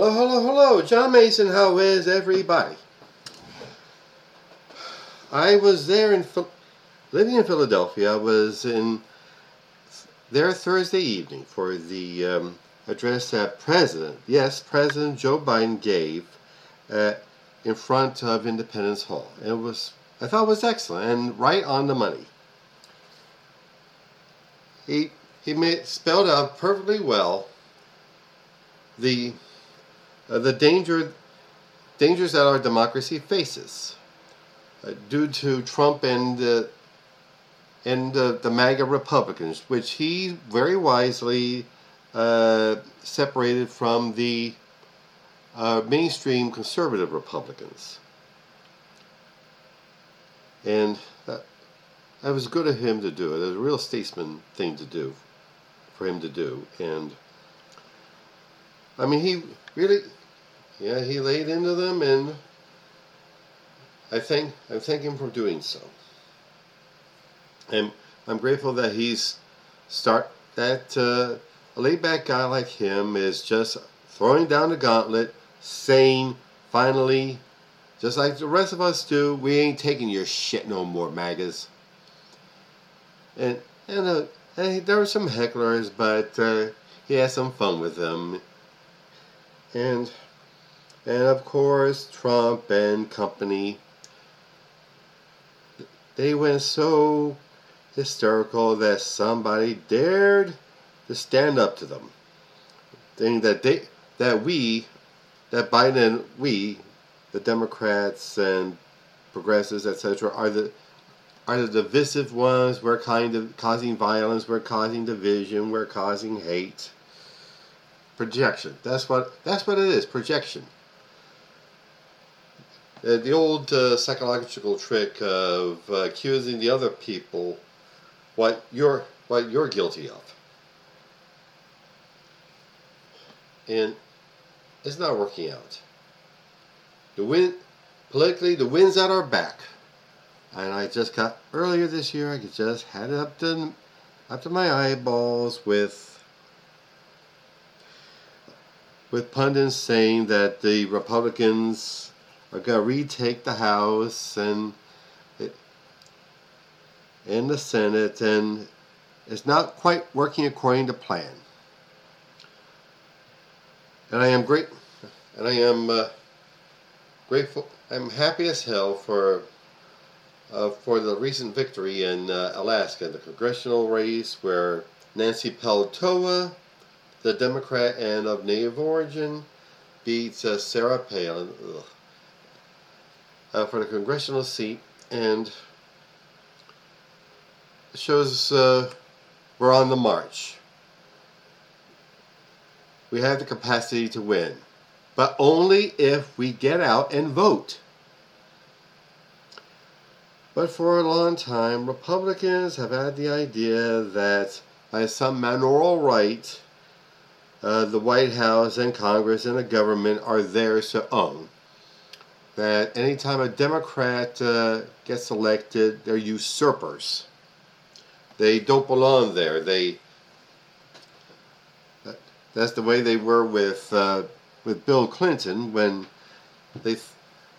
Hello, hello, hello. John Mason, how is everybody? I was there in living in Philadelphia. I was in there Thursday evening for the um, address that President, yes, President Joe Biden gave uh, in front of Independence Hall. It was, I thought, it was excellent and right on the money. He he made spelled out perfectly well the uh, the danger dangers that our democracy faces uh, due to Trump and uh, and the MAGA Republicans, which he very wisely uh, separated from the uh, mainstream conservative Republicans. And that, that was good of him to do it. It was a real statesman thing to do, for him to do. And I mean, he really, yeah, he laid into them, and I thank I thank him for doing so. And I'm grateful that he's start that uh, a laid back guy like him is just throwing down the gauntlet, saying finally, just like the rest of us do, we ain't taking your shit no more, magas. And and, uh, and there were some hecklers, but uh, he had some fun with them. And and of course Trump and company they went so hysterical that somebody dared to stand up to them, saying that they that we, that Biden and we, the Democrats and progressives, etc., are the are the divisive ones. We're kind of causing violence. We're causing division. We're causing hate. Projection. That's what that's what it is. Projection. Uh, the old uh, psychological trick of uh, accusing the other people what you're what you're guilty of. And it's not working out. The wind politically the wind's at our back. And I just got earlier this year I just had it up to up to my eyeballs with with pundits saying that the Republicans are going to retake the House and in the Senate, and it's not quite working according to plan. And I am great, and I am uh, grateful. I'm happy as hell for uh, for the recent victory in uh, Alaska, the congressional race where Nancy Peltola, the Democrat and of Native origin, beats uh, Sarah Palin uh, for the congressional seat, and shows uh, we're on the march. We have the capacity to win, but only if we get out and vote. But for a long time, Republicans have had the idea that by some manorial right, uh, the White House and Congress and the government are theirs to own. That anytime a Democrat uh, gets elected, they're usurpers. They don't belong there. They that's the way they were with uh, with Bill Clinton when they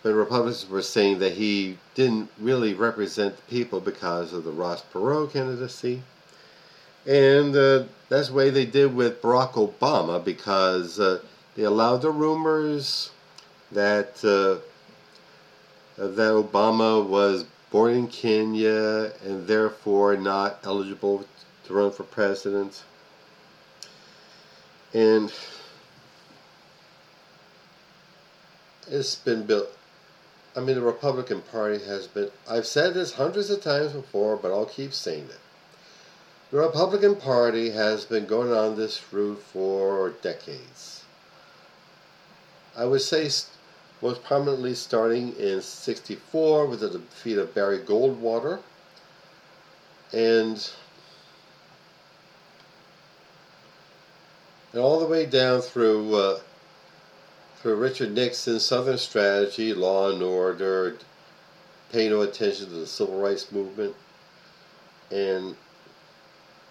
when Republicans were saying that he didn't really represent the people because of the Ross Perot candidacy. And uh, that's the way they did with Barack Obama because uh, they allowed the rumors that uh, that Obama was born in Kenya and therefore not eligible to run for president. And it's been built. I mean, the Republican Party has been. I've said this hundreds of times before, but I'll keep saying it. The Republican Party has been going on this route for decades. I would say most prominently starting in 64 with the defeat of Barry Goldwater. And, and all the way down through uh, through Richard Nixon's Southern Strategy, Law and Order, pay no attention to the Civil Rights Movement, and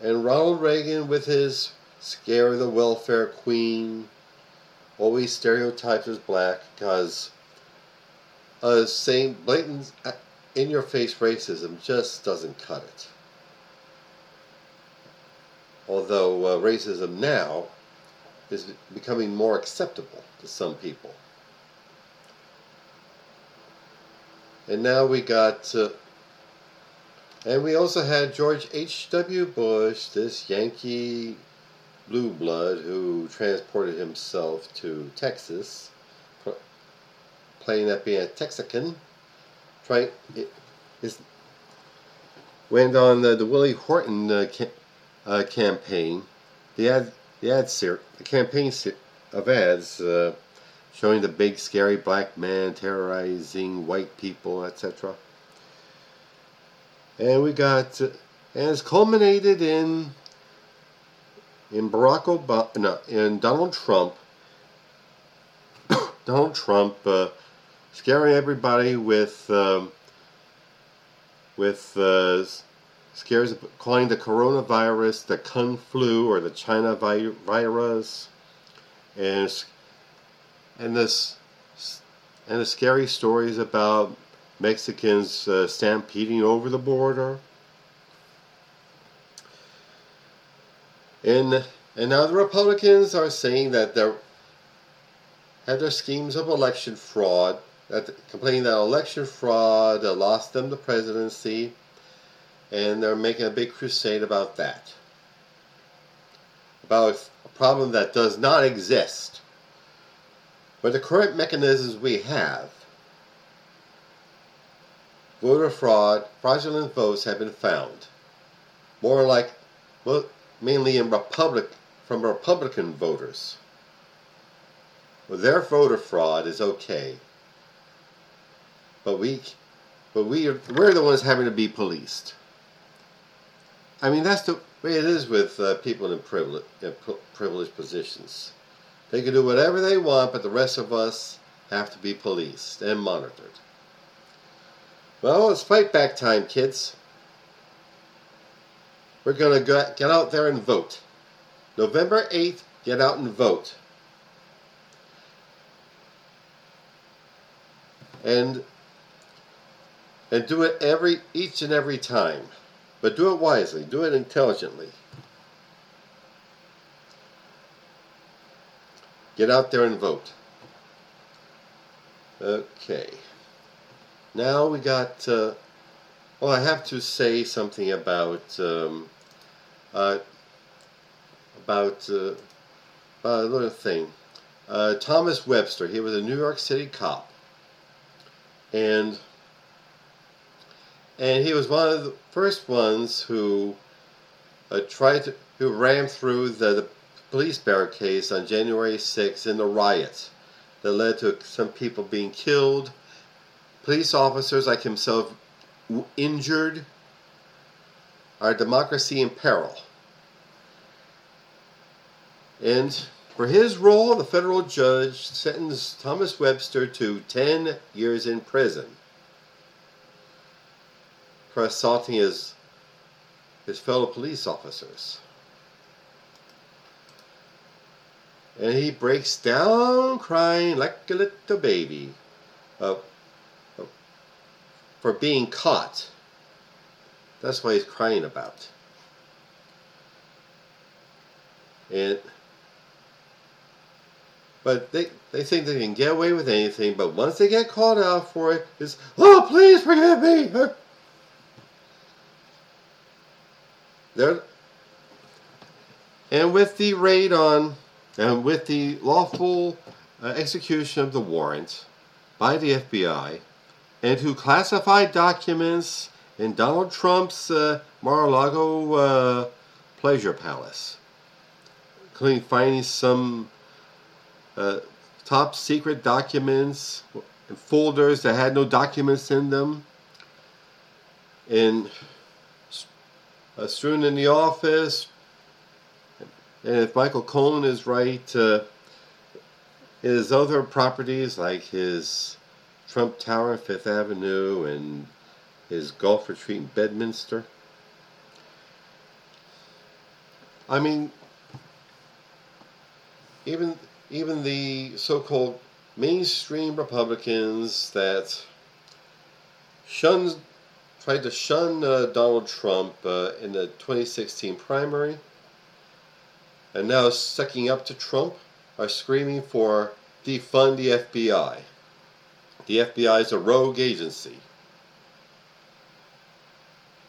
and Ronald Reagan with his Scare the Welfare Queen, always stereotyped as black because uh, same blatant uh, in your face racism just doesn't cut it. Although uh, racism now is becoming more acceptable to some people. And now we got, uh, and we also had George H.W. Bush, this Yankee blue blood who transported himself to Texas, playing at being a Texican, trying, his, went on the, the Willie Horton uh, uh, campaign, the ad, the ad ser- the campaign of ads uh, showing the big scary black man terrorizing white people, etc. And we got, uh, and it's culminated in in Barack Obama, no, in Donald Trump, Donald Trump uh, scaring everybody with um, with uh, scares calling the coronavirus the Kung flu or the China vi- virus, and and this and the scary stories about Mexicans uh, stampeding over the border. And and now the Republicans are saying that they have their schemes of election fraud, that complaining that election fraud lost them the presidency, and they're making a big crusade about that. About a problem that does not exist. But the current mechanisms we have, voter fraud, fraudulent votes have been found. More like, well, mainly in Republic, from Republican voters. Well, their voter fraud is okay. But we, but we are, we're the ones having to be policed. I mean, that's the way it is with uh, people in, privilege, in privileged positions. They can do whatever they want, but the rest of us have to be policed and monitored. Well, it's fight back time, kids. We're going to get out there and vote. November 8th, get out and vote. And and do it every each and every time. But do it wisely, do it intelligently. Get out there and vote. Okay. Now we got, uh, well, I have to say something about, um, uh, about, uh, about another thing. Uh, Thomas Webster, he was a New York City cop. And and he was one of the first ones who uh, tried to, who ran through the, the police barricades on January 6th in the riots that led to some people being killed, police officers like himself injured, our democracy in peril. And for his role, the federal judge sentenced Thomas Webster to 10 years in prison for assaulting his, his fellow police officers. And he breaks down crying like a little baby uh, for being caught. That's what he's crying about. And but they, they think they can get away with anything, but once they get called out for it, it's, oh, please forgive me. There, and with the raid on, and with the lawful uh, execution of the warrant by the FBI, and who classified documents in Donald Trump's uh, Mar-a-Lago uh, pleasure palace, including finding some uh, top secret documents and folders that had no documents in them, and strewn in the office. And if Michael Cohen is right, uh, his other properties like his Trump Tower, Fifth Avenue, and his golf retreat in Bedminster. I mean, even even the so-called mainstream Republicans that shunned, tried to shun uh, Donald Trump uh, in the 2016 primary, and now sucking up to Trump, are screaming for defund the FBI. The FBI is a rogue agency.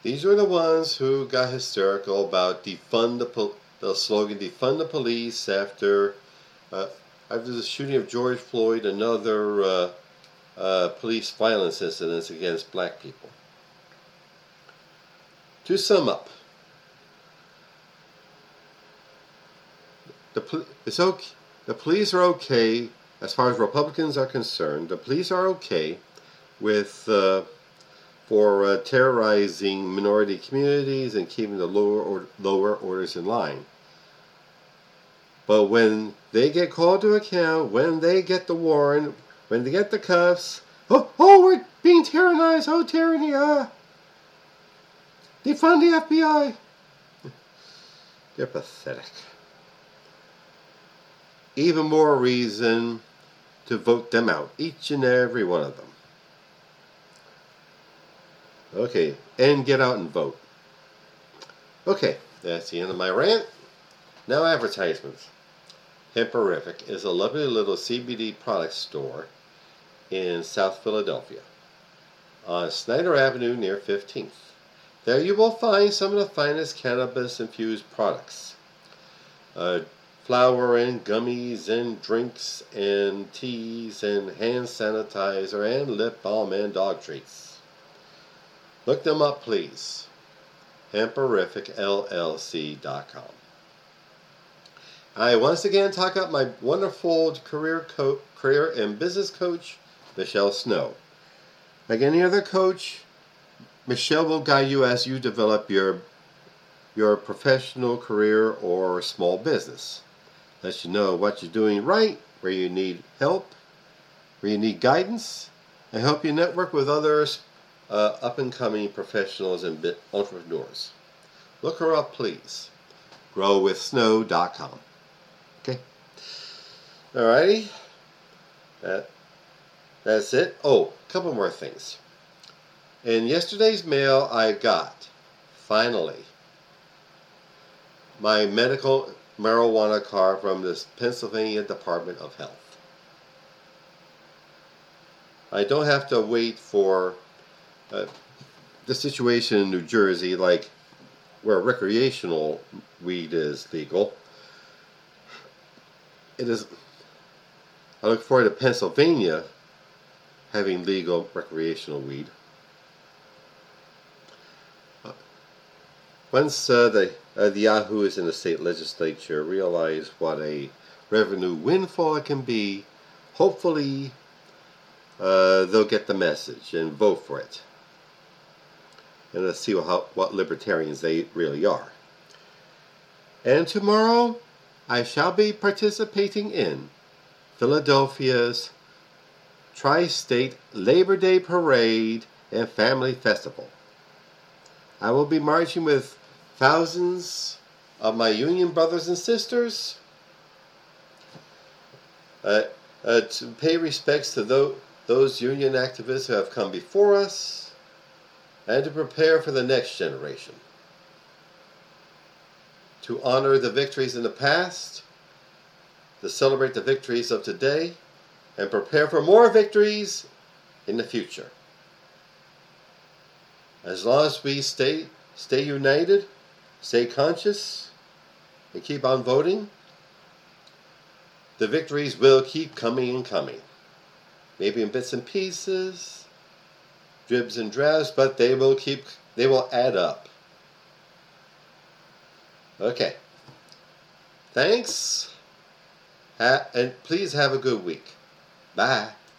These are the ones who got hysterical about defund the, the slogan defund the police after uh, after the shooting of George Floyd and other uh, uh, police violence incidents against black people. To sum up, the, it's okay, the police are okay as far as Republicans are concerned. The police are okay with uh, for uh, terrorizing minority communities and keeping the lower or, lower orders in line. But when they get called to account, when they get the warrant, when they get the cuffs, oh, oh we're being tyrannized, oh, tyranny, ah. Defund the FBI. They're pathetic. Even more reason to vote them out, each and every one of them. Okay, and get out and vote. Okay, that's the end of my rant. Now advertisements. Hemperific is a lovely little CBD product store in South Philadelphia on Snyder Avenue near 15th. There you will find some of the finest cannabis-infused products. Uh, flour and gummies and drinks and teas and hand sanitizer and lip balm and dog treats. Look them up, please. HemperificLLC.com. I once again talk up my wonderful career co- career and business coach, Michelle Snow. Like any other coach, Michelle will guide you as you develop your your professional career or small business. Let you know what you're doing right, where you need help, where you need guidance, and help you network with others uh, up and coming professionals and entrepreneurs. Look her up, please. GrowWithSnow.com. Okay. Alrighty. That, that's it. Oh, a couple more things. In yesterday's mail, I got, finally, my medical marijuana card from the Pennsylvania Department of Health. I don't have to wait for uh, the situation in New Jersey, like where recreational weed is legal, it is. I look forward to Pennsylvania having legal recreational weed. Once uh, the uh, the Yahoos in the state legislature realize what a revenue windfall it can be, hopefully uh, they'll get the message and vote for it and let's see how, what libertarians they really are. And tomorrow, I shall be participating in Philadelphia's Tri State Labor Day Parade and Family Festival. I will be marching with thousands of my union brothers and sisters uh, uh, to pay respects to those, those union activists who have come before us and to prepare for the next generation. To honor the victories in the past, to celebrate the victories of today, and prepare for more victories in the future. As long as we stay, stay united, stay conscious, and keep on voting, the victories will keep coming and coming. Maybe in bits and pieces, dribs and drabs, but they will keep, they will add up. Okay. Thanks. Ha- and please have a good week. Bye.